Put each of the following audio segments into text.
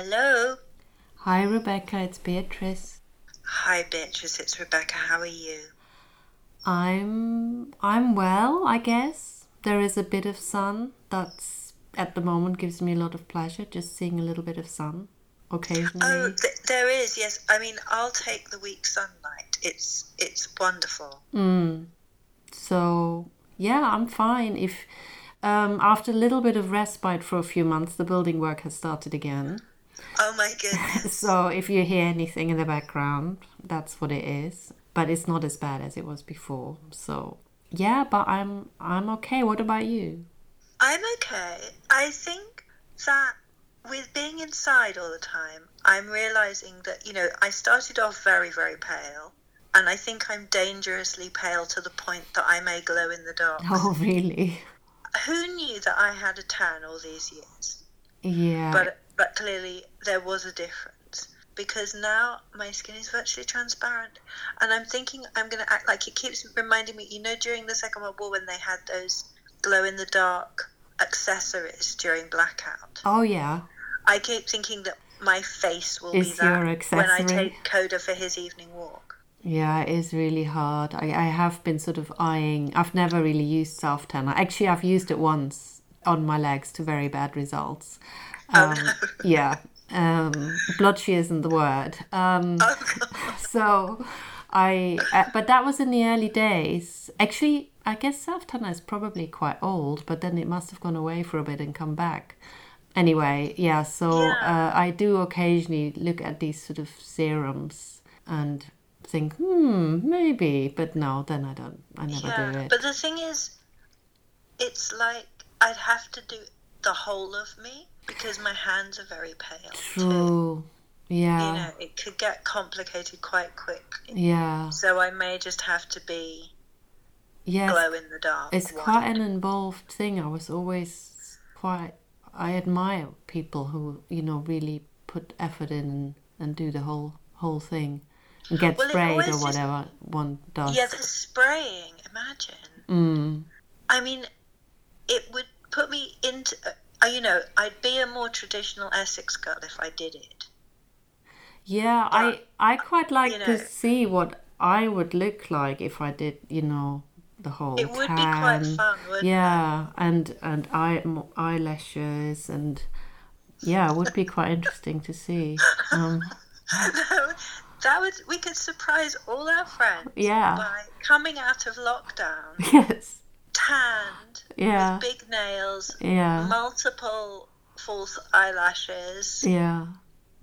Hello. Hi, Rebecca. It's Beatrice. Hi, Beatrice. It's Rebecca. How are you? I'm I'm well, I guess. There is a bit of sun that's at the moment gives me a lot of pleasure. Just seeing a little bit of sun occasionally. Oh, th- there is. Yes. I mean, I'll take the week sunlight. It's it's wonderful. Mm. So yeah, I'm fine. If um, after a little bit of respite for a few months, the building work has started again. Oh my goodness. So if you hear anything in the background, that's what it is. But it's not as bad as it was before. So yeah, but I'm I'm okay. What about you? I'm okay. I think that with being inside all the time, I'm realizing that, you know, I started off very, very pale. And I think I'm dangerously pale to the point that I may glow in the dark. Oh really? Who knew that I had a tan all these years? Yeah. But but clearly there was a difference because now my skin is virtually transparent, and I'm thinking I'm going to act like it keeps reminding me. You know, during the Second World War when they had those glow in the dark accessories during blackout, oh yeah. I keep thinking that my face will Is be that when I take Coda for his evening walk. Yeah, it is really hard. I, I have been sort of eyeing. I've never really used self tanner. Actually, I've used it once on my legs to very bad results. Um, yeah, um, blotchy isn't the word. Um, so I, uh, but that was in the early days. Actually, I guess self tanner is probably quite old, but then it must have gone away for a bit and come back. Anyway, yeah. So Yeah. uh, I do occasionally look at these sort of serums and think, hmm, maybe, but no, then I don't. I never do it. but the thing is, it's like I'd have to do the whole of me because my hands are very pale. Too. True. Yeah. You know, it could get complicated quite quickly. yeah. So I may just have to be Yes. glow in the dark. It's quite an involved thing. I was always quite. I admire people who you know really put effort in and, and do the whole whole thing and get Well, sprayed or just- whatever one does. Yeah, the spraying. Imagine. Mm. I mean, it would put me into. Uh, you know, I'd be a more traditional Essex girl if I did it. Yeah, I I quite like you to see what I would look like if I did, you know, the whole It would be quite fun, wouldn't yeah, and and eye eyelashes and yeah, it would be quite interesting to see. Um, that would we could surprise all our friends Yeah. by coming out of lockdown yes, tanned yeah, with big nails, yeah, multiple false eyelashes, yeah.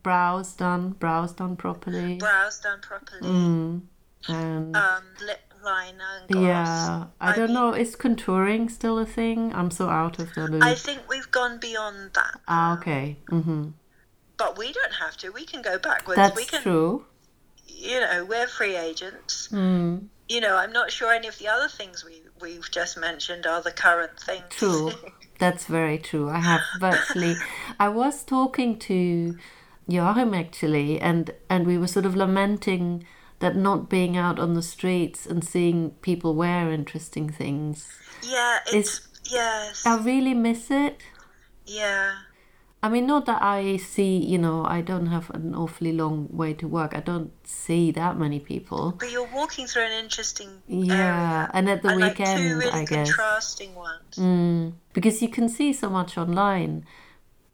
Brows done, brows done properly. brows done properly, Mm. And um, lip liner and gloss. yeah, I, don't mean, know. Is contouring still a thing? I'm so out of the loop. I think we've gone beyond that. ah, okay. Mm-hmm. But we don't have to. We can go backwards. That's we can, true. you know, we're free agents. Mm. You know, I'm not sure any of the other things we we've just mentioned are the current things. True. That's very true. I have virtually. I was talking to Joachim actually, and and we were sort of lamenting that not being out on the streets and seeing people wear interesting things. yeah, it's yes. I really miss it. yeah. I mean, not that I see, you know, I don't have an awfully long way to work. I don't see that many people. But you're walking through an interesting Yeah, area. and at the and like weekend, two really I guess. contrasting ones. Mm, because you can see so much online,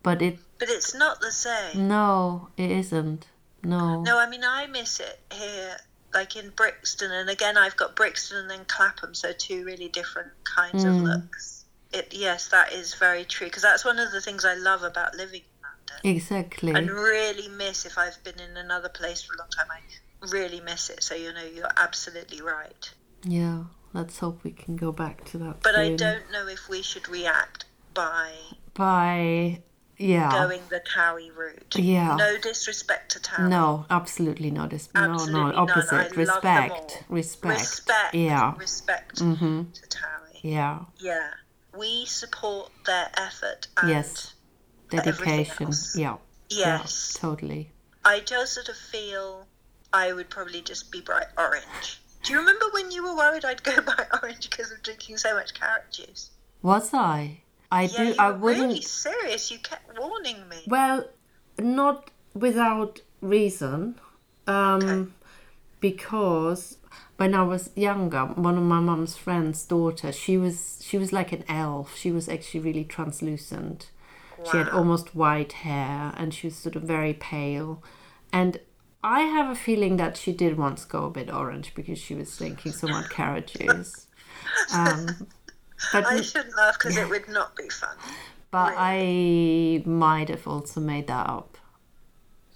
but it But it's not the same. no, it isn't. No. No, I mean I miss it here, like in Brixton, and again I've got Brixton and then Clapham, so two really different kinds of Mm. looks. It yes, that is very true because that's one of the things I love about living in London. Exactly. and really miss if I've been in another place for a long time. I really miss it. So you know, you're absolutely right. Yeah. Let's hope we can go back to that. But I don't know if we should react by By yeah. going the Towie route. Yeah. No disrespect to Towie. No, absolutely no disrespect. no, no, opposite. I love them Respect. Respect. Respect. Yeah. Respect Mhm. to Towie. Yeah. Yeah. We support their effort and Yes. Dedication. Yeah. yes. Yeah, totally. I just sort of feel I would probably just be bright orange. Do you remember when you were worried I'd go bright orange because of drinking so much carrot juice? Was I? I yeah, do. I wouldn't. really serious. You kept warning me. Well, not without reason. Um, Okay. Because when I was younger, one of my mum's friends' daughter, she was she was like an elf. She was actually really translucent. She had almost white hair, and she was sort of very pale. And I have a feeling that she did once go a bit orange because she was drinking so much carrot juice. Um, but I shouldn't laugh because it would not be fun. but I might have also made that up.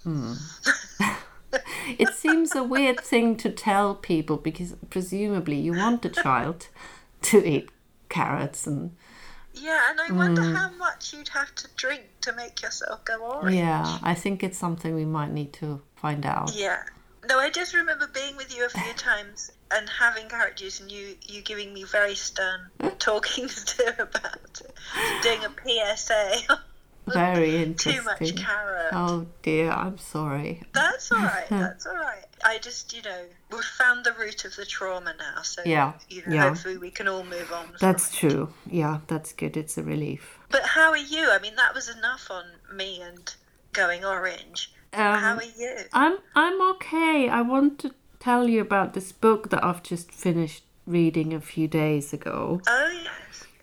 Hmm. it seems a weird thing to tell people because presumably you want the child to eat carrots and Yeah, and I wonder Mm. how much you'd have to drink to make yourself go orange. yeah, I think it's something we might need to find out. Yeah. No, I just remember being with you a few times and having carrot juice and you, you giving me very stern talkings to about it. Doing a PSA. Very interesting. Too much carrot. Oh dear, I'm sorry. That's all right. That's all right. I just, you know, we've found the root of the trauma now, so Yeah, you know, yeah. hopefully we can all move on. That's true. Yeah, that's good. It's a relief. But how are you? I mean, that was enough on me and going orange. how Um, are you? I'm I'm okay. I want to tell you about this book that I've just finished reading a few days ago. Oh yes.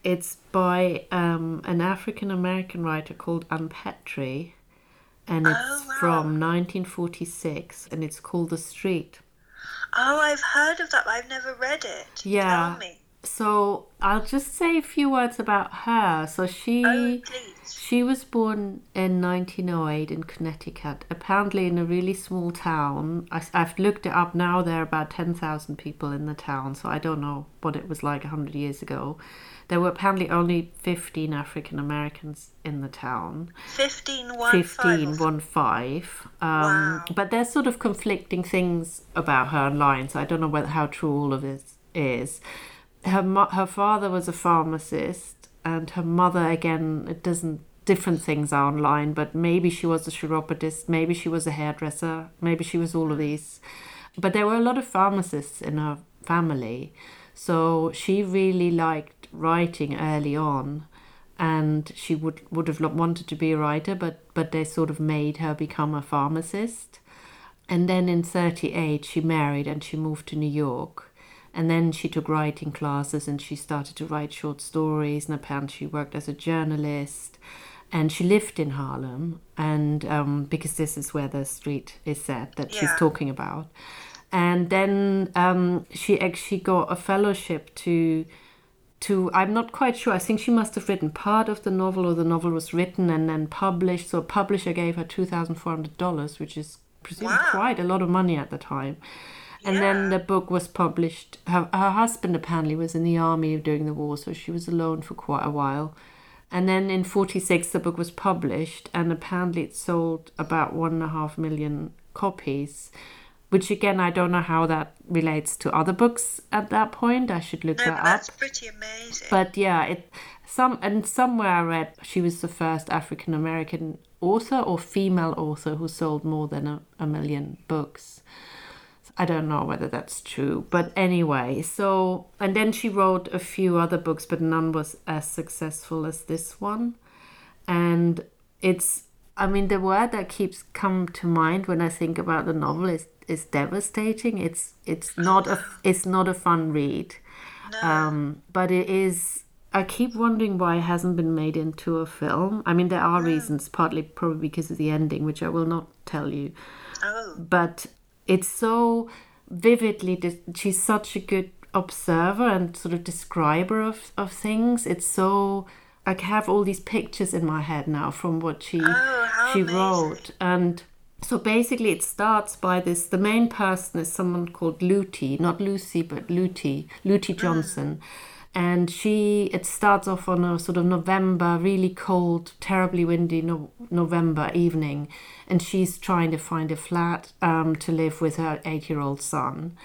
It's by um, an African American writer called Ann Petry, and it's Oh, wow. from 1946, and it's called The Street. Oh, I've heard of that, but I've never read it. Yeah. Tell me. So I'll just say a few words about her. So she. Oh. She was born in 1908 in Connecticut, apparently in a really small town. I, have looked it up now, there are about 10,000 people in the town, so I don't know what it was like 100 years ago. There were apparently only 15 African Americans in the town. 15 1 15, five. one five. Um, Wow. But there's sort of conflicting things about her online, so I don't know whether, how true all of this is. Her her father was a pharmacist, and her mother again. It doesn't. Different things are online, but maybe she was a chiropodist, maybe she was a hairdresser, maybe she was all of these. But there were a lot of pharmacists in her family, so she really liked writing early on and she would would have wanted to be a writer but but they sort of made her become a pharmacist. And then in 38 she married and she moved to New York. And then she took writing classes and she started to write short stories. And apparently she worked as a journalist. And she lived in Harlem. And um, because this is where the street is set that she's talking about. And then um, she actually got a fellowship to to I'm not quite sure. I think she must have written part of the novel, or the novel was written and then published. So a publisher gave her two thousand four hundred dollars, which is presumably Wow. quite a lot of money at the time. And then the book was published. Her, her husband apparently was in the army during the war, so she was alone for quite a while. And then in 46, the book was published, and apparently it sold about one and a half million copies, which again, I don't know how that relates to other books at that point. I should look No, that but up. that's pretty amazing. But yeah, it some and somewhere I read she was the first African American author or female author who sold more than a, a million books. I don't know whether that's true, but anyway, so and then she wrote a few other books, but none was as successful as this one. And it's I mean the word that keeps come to mind when I think about the novel is is devastating. It's it's not a it's not a fun read. Um, but it is. I keep wondering why it hasn't been made into a film. I mean, there are reasons, partly probably because of the ending, which I will not tell you. oh, But it's so vividly. dis- She's such a good observer and sort of describer of of things. It's so. I have all these pictures in my head now from what she Oh, she amazing. wrote, and so basically it starts by this. The main person is someone called Lutie, not Lucy, but Lutie, Lutie Johnson. And she, it starts off on a sort of November, really cold, terribly windy no- November evening, and she's trying to find a flat um, to live with her eight-year-old son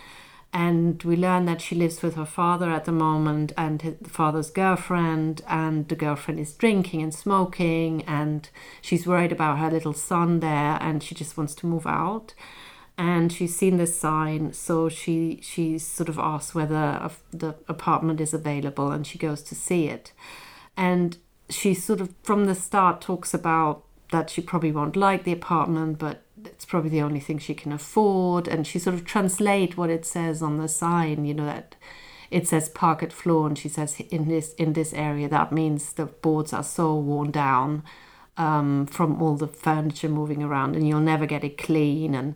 and we learn that she lives with her father at the moment and his, the father's girlfriend and the girlfriend is drinking and smoking and she's worried about her little son there and she just wants to move out. And she's seen this sign so she she sort of asks whether a, the apartment is available and she goes to see it. And she sort of from the start talks about that she probably won't like the apartment, but it's probably the only thing she can afford. And she sort of translate what it says on the sign, you know, that it says parquet floor, and she says in this in this area that means the boards are so worn down um, from all the furniture moving around, and you'll never get it clean. And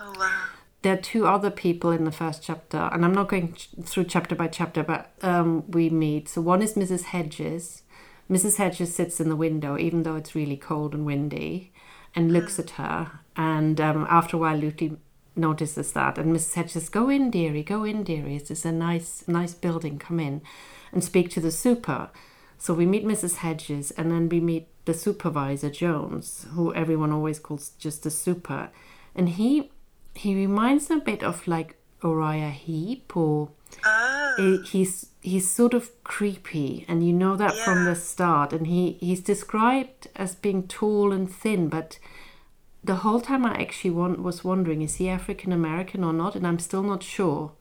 Oh wow. there are two other people in the first chapter, and I'm not going through chapter by chapter, but um, we meet. So one is Mrs. Hedges. Mrs. Hedges sits in the window, even though it's really cold and windy, and looks at her. And um, after a while, Lucy notices that, and Mrs. Hedges, "Go in, dearie, go in, dearie. It's just a nice, nice building. Come in, and speak to the super." So we meet Mrs. Hedges, and then we meet the supervisor Jones, who everyone always calls just the super, and he he reminds a bit of like Uriah Heep or eh, he's he's sort of creepy and you know that from the start and he he's described as being tall and thin but the whole time I actually want, was wondering is he African American or not and I'm still not sure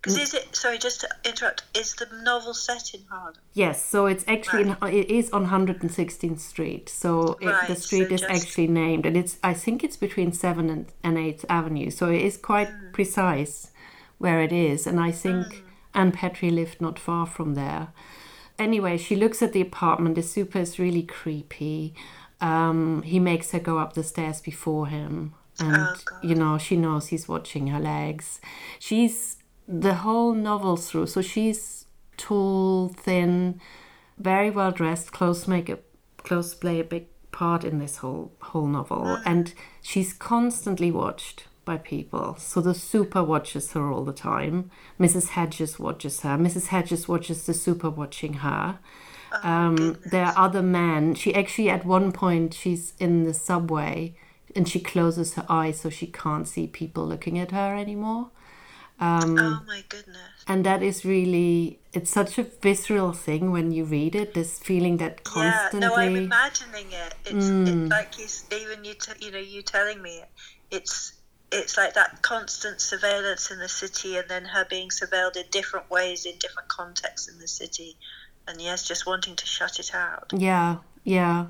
'Cause is it? Sorry, just to interrupt. Is the novel set in Harlem? Yes, so it's actually in, it is on 116th Street. So it, the Right, so street is just- actually named, and it's I think it's between Seven and, and Eighth Avenue. So it is quite Hmm. precise where it is, and I think Anne Petry lived not far from there. Anyway, she looks at the apartment. The super is really creepy. Um, he makes her go up the stairs before him, and Oh, you know she knows he's watching her legs. She's the whole novel through. So she's tall, thin, very well dressed. Clothes make a clothes play a big part in this whole whole novel, and she's constantly watched by people. So the super watches her all the time. Mrs. Hedges watches her. Mrs. Hedges watches the super watching her. Um, there are other men. She actually, at one point, she's in the subway and she closes her eyes so she can't see people looking at her anymore. Um, oh my goodness. And that is really, it's such a visceral thing when you read it, this feeling that Yeah, no, I'm imagining it. It's, Mm. it's like you, even you, t- you know, you telling me it. It's it's like that constant surveillance in the city, and then her being surveilled in different ways in different contexts in the city, and yes, just wanting to shut it out. Yeah, yeah.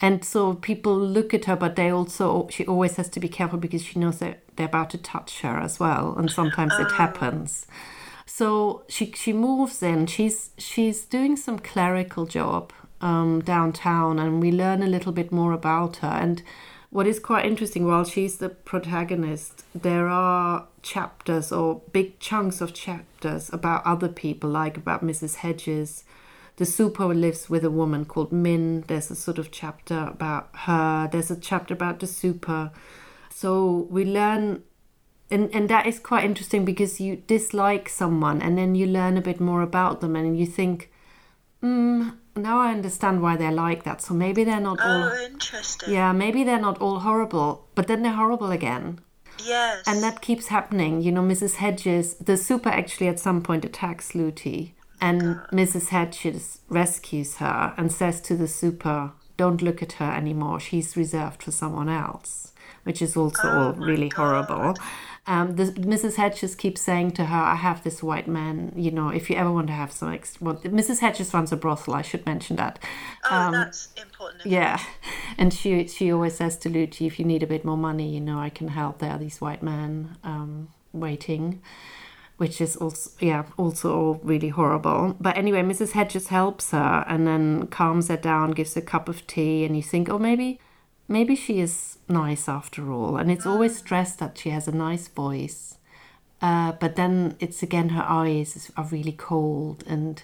And so people look at her, but they also, she always has to be careful because she knows that they're about to touch her as well. And sometimes it happens. So she, she moves in. She's, she's doing some clerical job um, downtown, and we learn a little bit more about her. And what is quite interesting, while she's the protagonist, there are chapters or big chunks of chapters about other people, like about Mrs. Hedges. The super lives with a woman called Min. There's a sort of chapter about her. There's a chapter about the super. So we learn, and, and that is quite interesting because you dislike someone and then you learn a bit more about them and you think, mm, now I understand why they're like that. So maybe they're not all. Oh, interesting. Yeah, maybe they're not all horrible, but then they're horrible again. Yes. And that keeps happening. You know, Mrs. Hedges, the super actually at some point attacks Lutie, and Mrs. Hedges rescues her and says to the super, Don't look at her anymore. She's reserved for someone else, which is also all really horrible. Um, the, Mrs. Hedges keeps saying to her, I have this white man, you know, if you ever want to have some extra. Well, Mrs. Hedges runs a brothel, I should mention that. oh, that's important. Yeah, and she she always says to Lucci, if you need a bit more money, you know, I can help. There are these white men um, waiting, which is also yeah also really horrible. But anyway, Mrs. Hedges helps her and then calms her down, gives her a cup of tea, and you think, oh maybe maybe she is nice after all. And it's always stressed that she has a nice voice. Uh, but then it's again her eyes are really cold and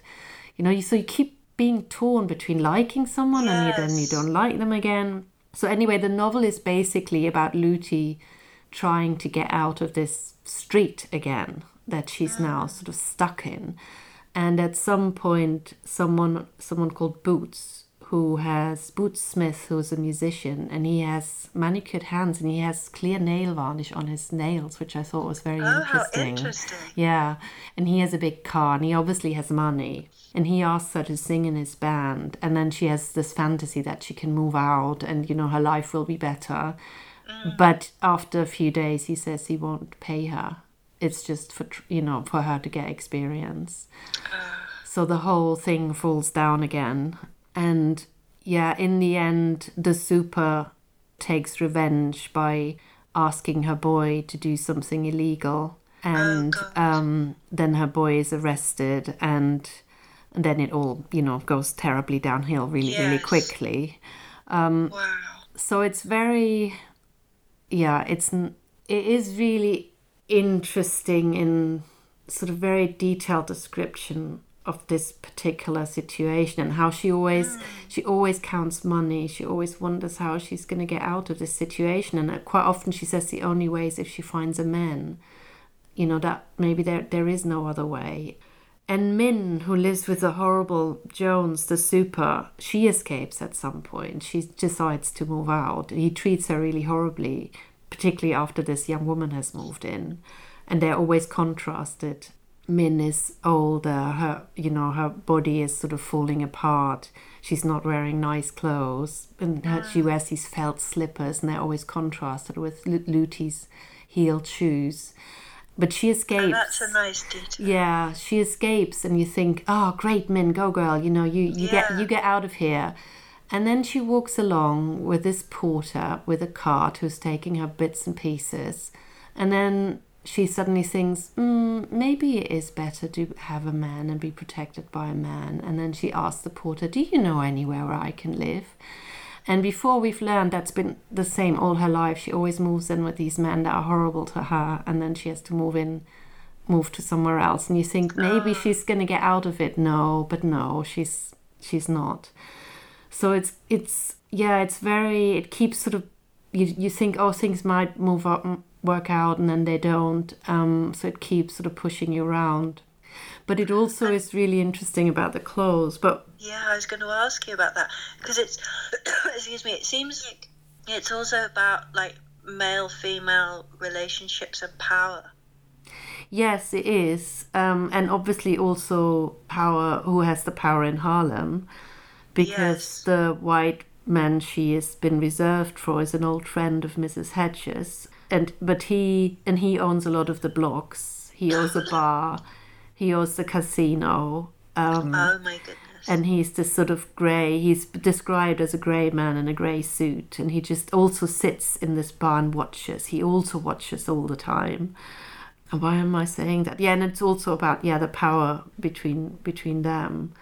you know you so you keep being torn between liking someone and you, then you don't like them again so anyway the novel is basically about Lutie trying to get out of this street again that she's now mm. sort of stuck in and at some point someone someone called Boots who has Boots Smith who's a musician and he has manicured hands and he has clear nail varnish on his nails which I thought was very Oh, how interesting. interesting. Yeah, and he has a big car and he obviously has money. And he asks her to sing in his band. And then she has this fantasy that she can move out and, you know, her life will be better. Mm. But after a few days, he says he won't pay her. It's just for, you know, for her to get experience. So the whole thing falls down again. And yeah, in the end, the super takes revenge by asking her boy to do something illegal. And Oh, um, then her boy is arrested, and, and then it all, you know, goes terribly downhill really, really Yes. quickly. Wow. So it's very, yeah, it's it is really interesting in sort of very detailed description of this particular situation and how she always she always counts money. She always wonders how she's going to get out of this situation. And uh, quite often she says the only way is if she finds a man. You know that maybe there there is no other way. And Min, who lives with the horrible Jones, the super, she escapes at some point. She decides to move out. He treats her really horribly, particularly after this young woman has moved in. And they're always contrasted. Min is older, her you know, her body is sort of falling apart. She's not wearing nice clothes. And her, ah. she wears these felt slippers and they're always contrasted with Lu- Lutie's heeled shoes. But she oh, escapes. And that's a nice detail. Yeah, she escapes, and you think, "Oh, great, Min, go girl! You know, you you get you get out of here." And then she walks along with this porter with a cart who's taking her bits and pieces, and then she suddenly thinks, mm, "Maybe it is better to have a man and be protected by a man." And then she asks the porter, "Do you know anywhere where I can live?" And before we've learned that's been the same all her life. She always moves in with these men that are horrible to her, and then she has to move in, move to somewhere else. And you think maybe she's gonna get out of it. No, but no, she's she's not. So it's it's yeah, it's very. It keeps sort of you you think oh things might move up work out and then they don't. Um, so it keeps sort of pushing you around. But it also is really interesting about the clothes. But Yeah, I was going to ask you about that because it's, excuse me, it seems like it's also about like male female relationships and power. Yes, it is. Um, and obviously also power who has the power in Harlem because Yes. the white man she has been reserved for is an old friend of Mrs. Hedges. And but he and he owns a lot of the blocks. He owns a bar, he owns the casino. Um, Oh my goodness. and he's this sort of grey he's described as a grey man in a grey suit and he just also sits in this bar and watches he also watches all the time and why am i saying that yeah and it's also about yeah the power between between them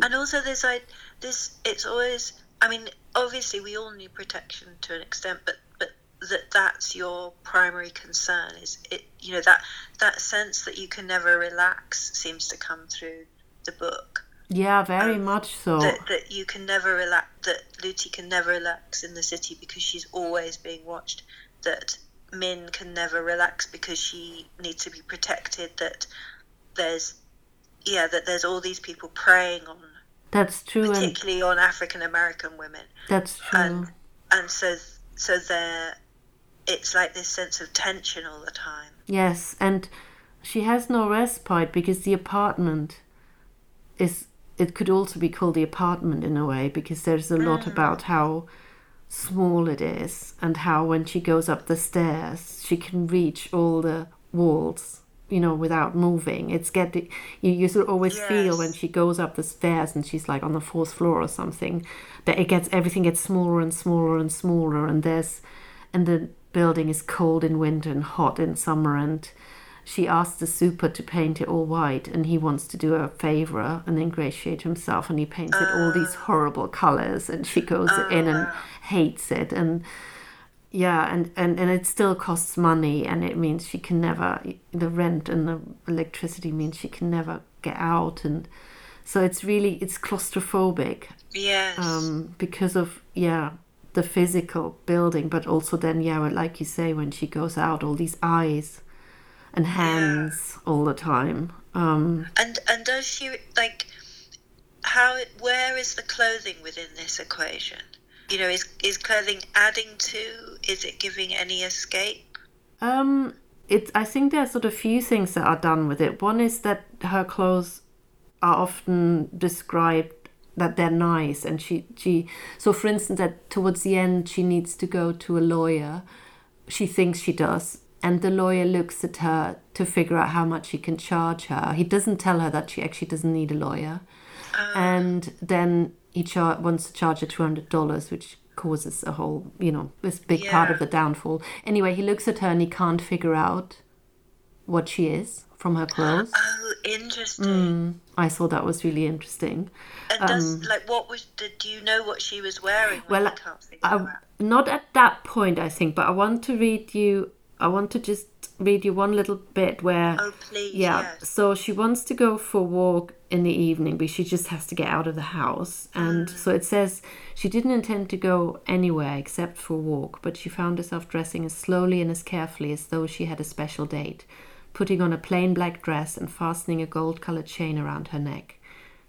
And also this I this it's always I mean obviously we all need protection to an extent but but that that's your primary concern is it you know that that sense that you can never relax seems to come through the book. Yeah very um, much so. that, that you can never relax that Lutie can never relax in the city because she's always being watched that Min can never relax because she needs to be protected that there's yeah that there's all these people preying on that's true and particularly on African American women. That's true. And and so so there it's like this sense of tension all the time. Yes, and she has no respite because the apartment is. It could also be called the apartment in a way because there's a lot mm. about how small it is and how when she goes up the stairs she can reach all the walls you know without moving. It's getting you, you sort of always feel when she goes up the stairs and she's like on the fourth floor or something that it gets everything gets smaller and smaller and smaller and there's and the building is cold in winter and hot in summer and she asks the super to paint it all white and he wants to do her a favor and ingratiate himself and he paints it all these ah. horrible colors and she goes in and ah. hates it and yeah and, and and it still costs money and it means she can never the rent and the electricity means she can never get out and so it's really it's claustrophobic yes um, because of yeah the physical building, but also then yeah, like you say, when she goes out, all these eyes and hands all the time. Um, And and does she like how where is the clothing within this equation? You know, is is clothing adding to? Is it giving any escape? um, it I think there's sort of few things that are done with it. One is that her clothes are often described that they're nice and she she so for instance that towards the end she needs to go to a lawyer she thinks she does and the lawyer looks at her to figure out how much he can charge her he doesn't tell her that she actually doesn't need a lawyer and then he char- wants to charge her two hundred dollars, which causes a whole, you know, this big part of the downfall. Anyway, he looks at her and he can't figure out what she is from her clothes. Oh, interesting. Mm, I thought that was really interesting. And does like what was? Did you know what she was wearing? Well, you can't figure I, it not at that point, I think, but I want to read you. I want to just read you one little bit where. Oh, please. yeah. Yes. So she wants to go for a walk in the evening, but she just has to get out of the house. And mm. so it says she didn't intend to go anywhere except for a walk, but she found herself dressing as slowly and as carefully as though she had a special date, putting on a plain black dress and fastening a gold colored chain around her neck.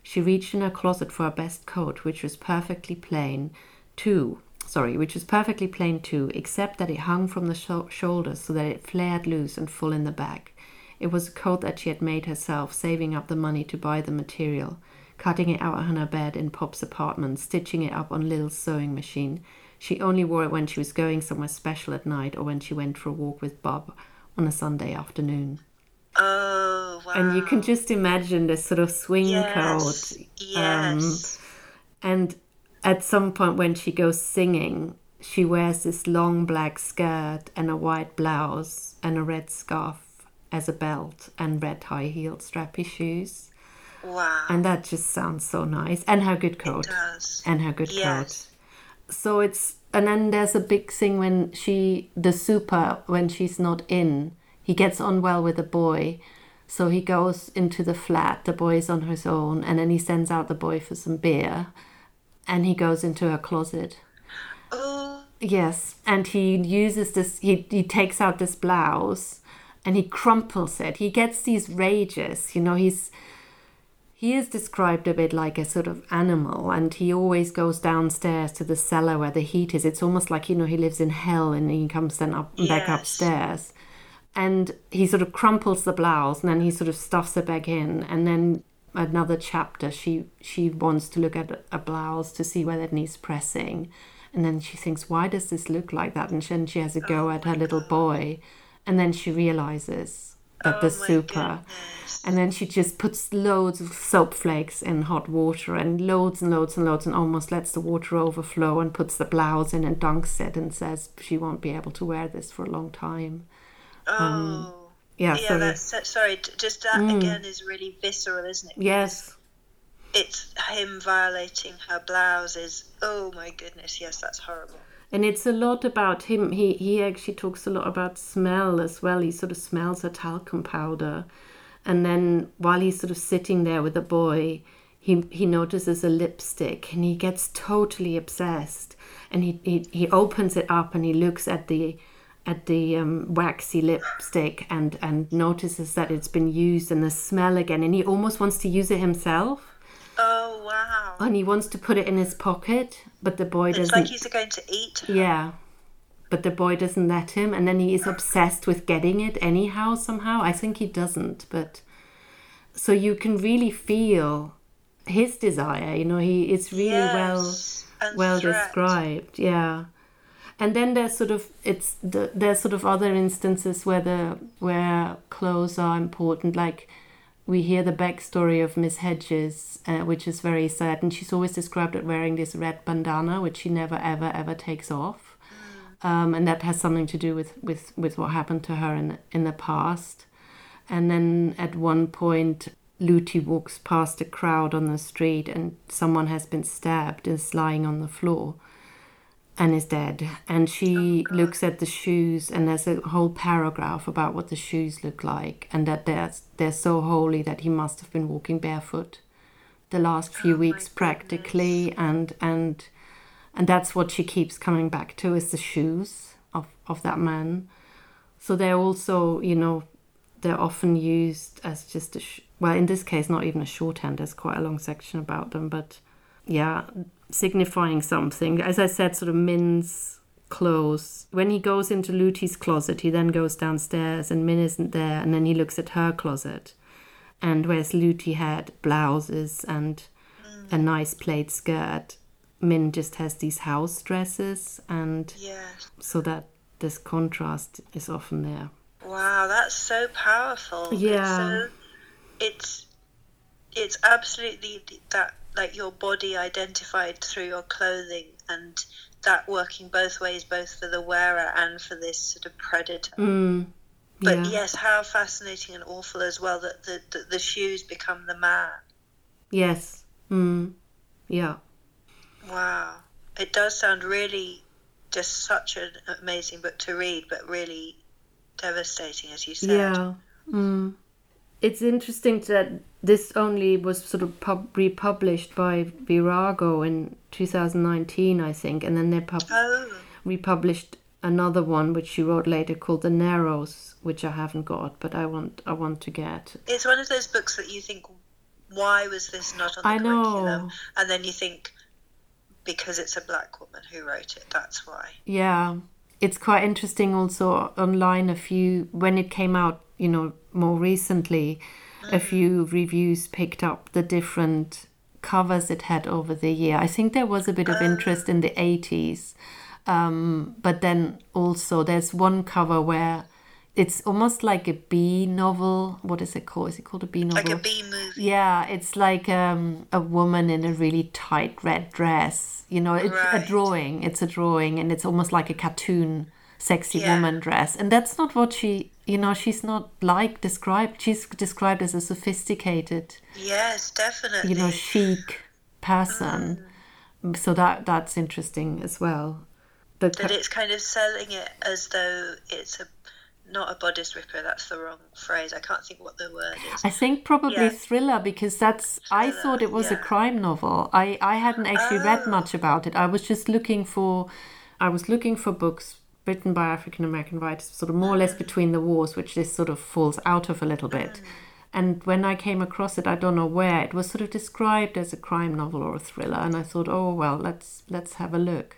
She reached in her closet for her best coat, which was perfectly plain, too. Sorry, which was perfectly plain too, except that it hung from the sho- shoulders so that it flared loose and full in the back. It was a coat that she had made herself, saving up the money to buy the material, cutting it out on her bed in Pop's apartment, stitching it up on Lil's sewing machine. She only wore it when she was going somewhere special at night or when she went for a walk with Bob on a Sunday afternoon. Oh, wow. And you can just imagine this sort of swing yes. coat. um, Yes. And at some point when she goes singing, she wears this long black skirt and a white blouse and a red scarf as a belt and red high heeled strappy shoes. wow. And that just sounds so nice. And her good coat. And her good Yes. coat. So it's and then there's a big thing when she the super when she's not in, he gets on well with the boy. So he goes into the flat, the boy is on his own, and then he sends out the boy for some beer and he goes into her closet. Oh, Yes, and he uses this. He he takes out this blouse, and he crumples it. He gets these rages. You know, he's he is described a bit like a sort of animal, and he always goes downstairs to the cellar where the heat is. It's almost like you know he lives in hell, and he comes then up back upstairs, and he sort of crumples the blouse, and then he sort of stuffs it back in, and then another chapter. She she wants to look at a blouse to see whether it needs pressing. And then she thinks why does this look like that? And then she has a go at her little boy. And then she realizes that the Oh my super. goodness. and then she just puts loads of soap flakes in hot water and loads and loads and loads and almost lets the water overflow and puts the blouse in and dunks it and says she won't be able to wear this for a long time. Um, oh. Yeah, yeah, so that's so, sorry. Just that Mm. again is really visceral, isn't it? yes It's him violating her blouses. Oh my goodness, yes, that's horrible. And it's a lot about him. He he actually talks a lot about smell as well. He sort of smells her talcum powder, and then while he's sort of sitting there with the boy, he he notices a lipstick, and he gets totally obsessed. And he he, he opens it up and he looks at the at the um, waxy lipstick and and notices that it's been used and the smell again, and he almost wants to use it himself. Oh wow. And he wants to put it in his pocket, but the boy It's doesn't. like he's going to eat her. Yeah. But the boy doesn't let him, and then he is obsessed with getting it anyhow, somehow. I think he doesn't, but so you can really feel his desire, you know, he it's really Yes, well well threat. described, yeah. And then there's sort of it's the, there's sort of other instances where the where clothes are important, like we hear the backstory of Miss Hedges, uh, which is very sad, and she's always described as wearing this red bandana, which she never ever ever takes off, um, and that has something to do with, with, with what happened to her in in the past. And then at one point, Lutie walks past a crowd on the street, and someone has been stabbed, and is lying on the floor and is dead. And she looks at the shoes, and there's a whole paragraph about what the shoes look like, and that they're they're so holy that he must have been walking barefoot the last few Oh weeks, practically, and and and that's what she keeps coming back to is the shoes of of that man. So they're also, you know, they're often used as just a sh- well, in this case, not even a shorthand. There's quite a long section about them, but yeah, signifying something. As I said, sort of Min's clothes. When he goes into Lutie's closet, he then goes downstairs and Min isn't there, and then he looks at her closet. And whereas Lutie had blouses and mm. a nice plaid skirt, Min just has these house dresses, and Yes. so that this contrast is often there. Wow, that's so powerful. It's Yeah. so, it's it's absolutely that like your body identified through your clothing and that working both ways, both for the wearer and for this sort of predator. Mm, But yeah. yes, how fascinating and awful as well that the, the, the shoes become the man. Yes. Mm, yeah. Wow. It does sound really just such an amazing book to read, but really devastating, as you said. Yeah. Mm. It's interesting that this only was sort of pub- republished by Virago in 2019, I think, and then they pub- Oh, republished another one which she wrote later called The Narrows, which I haven't got, but I want I want to get. it's one of those books that you think, why was this not on the I know. curriculum? And then you think, because it's a black woman who wrote it, that's why. Yeah, it's quite interesting also online. A few when it came out, you know, more recently, a few reviews picked up the different covers it had over the year. I think there was a bit of interest in the eighties, um, but then also there's one cover where it's almost like a B novel. What is it called? Is it called a B novel? Like a B movie. Yeah, it's like um, a woman in a really tight red dress. You know, it's a drawing. It's a drawing, and it's almost like a cartoon, sexy Yeah. woman dress. And that's not what she. You know, she's not like described. She's described as a sophisticated, Yes, definitely. you know, chic person. Mm. So that that's interesting as well. The that it's kind of selling it as though it's a not a bodice ripper. That's the wrong phrase. I can't think what the word is. I think probably Yeah. thriller because that's I thought it was a crime novel. I I hadn't actually read Oh. much about it. I was just looking for I was looking for books written by African American writers sort of more or less Mm. between the wars which this sort of falls out of a little bit. And when I came across it, I don't know where, it was sort of described as a crime novel or a thriller and I thought, "Oh, well, let's let's have a look."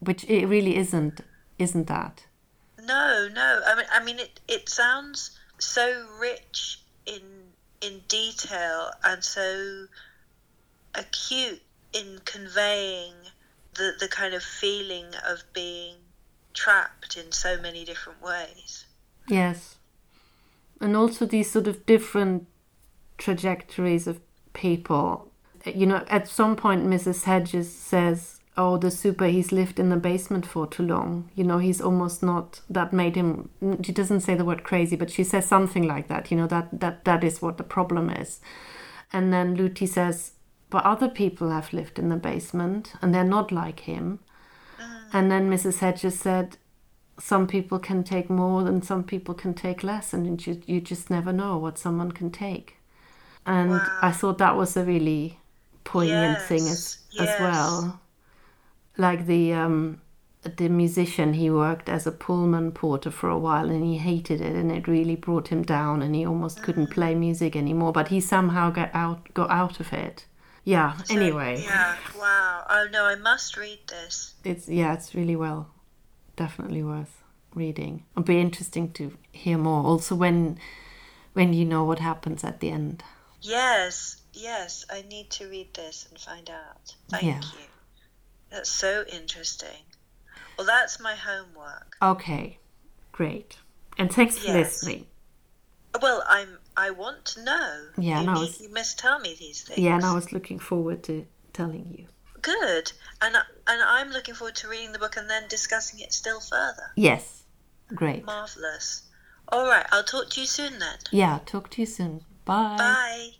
Which it really isn't isn't that. No, no. I mean, I mean, it it sounds so rich in in detail and so acute in conveying the the kind of feeling of being trapped in so many different ways. Yes. And also these sort of different trajectories of people. You know, at some point, Mrs. Hedges says, Oh, the super, he's lived in the basement for too long. You know, he's almost not, that made him, she doesn't say the word crazy, but she says something like that, you know, that, that, that is what the problem is. And then Lutie says, But other people have lived in the basement and they're not like him. And then Mrs. Hedges said, some people can take more and some people can take less and you, you just never know what someone can take and Wow. i thought that was a really poignant thing as Yes, as well like the um the musician he worked as a pullman porter for a while and he hated it and it really brought him down and he almost couldn't Mm. play music anymore but he somehow got out got out of it yeah So, anyway Yeah. Wow. Oh no, I must read this. it's yeah it's really well definitely worth reading it'll be interesting to hear more also when when you know what happens at the end Yes, yes, I need to read this and find out. Thank Yeah. you. That's so interesting. Well, that's my homework. okay great and thanks for Yes. listening Well, I'm. I want to know. Yeah, you, no, need- it's- you must tell me these things. yeah and i was looking forward to telling you Good, and and I'm looking forward to reading the book and then discussing it still further. yes great Marvelous. All right, I'll talk to you soon then. yeah talk to you soon bye Bye.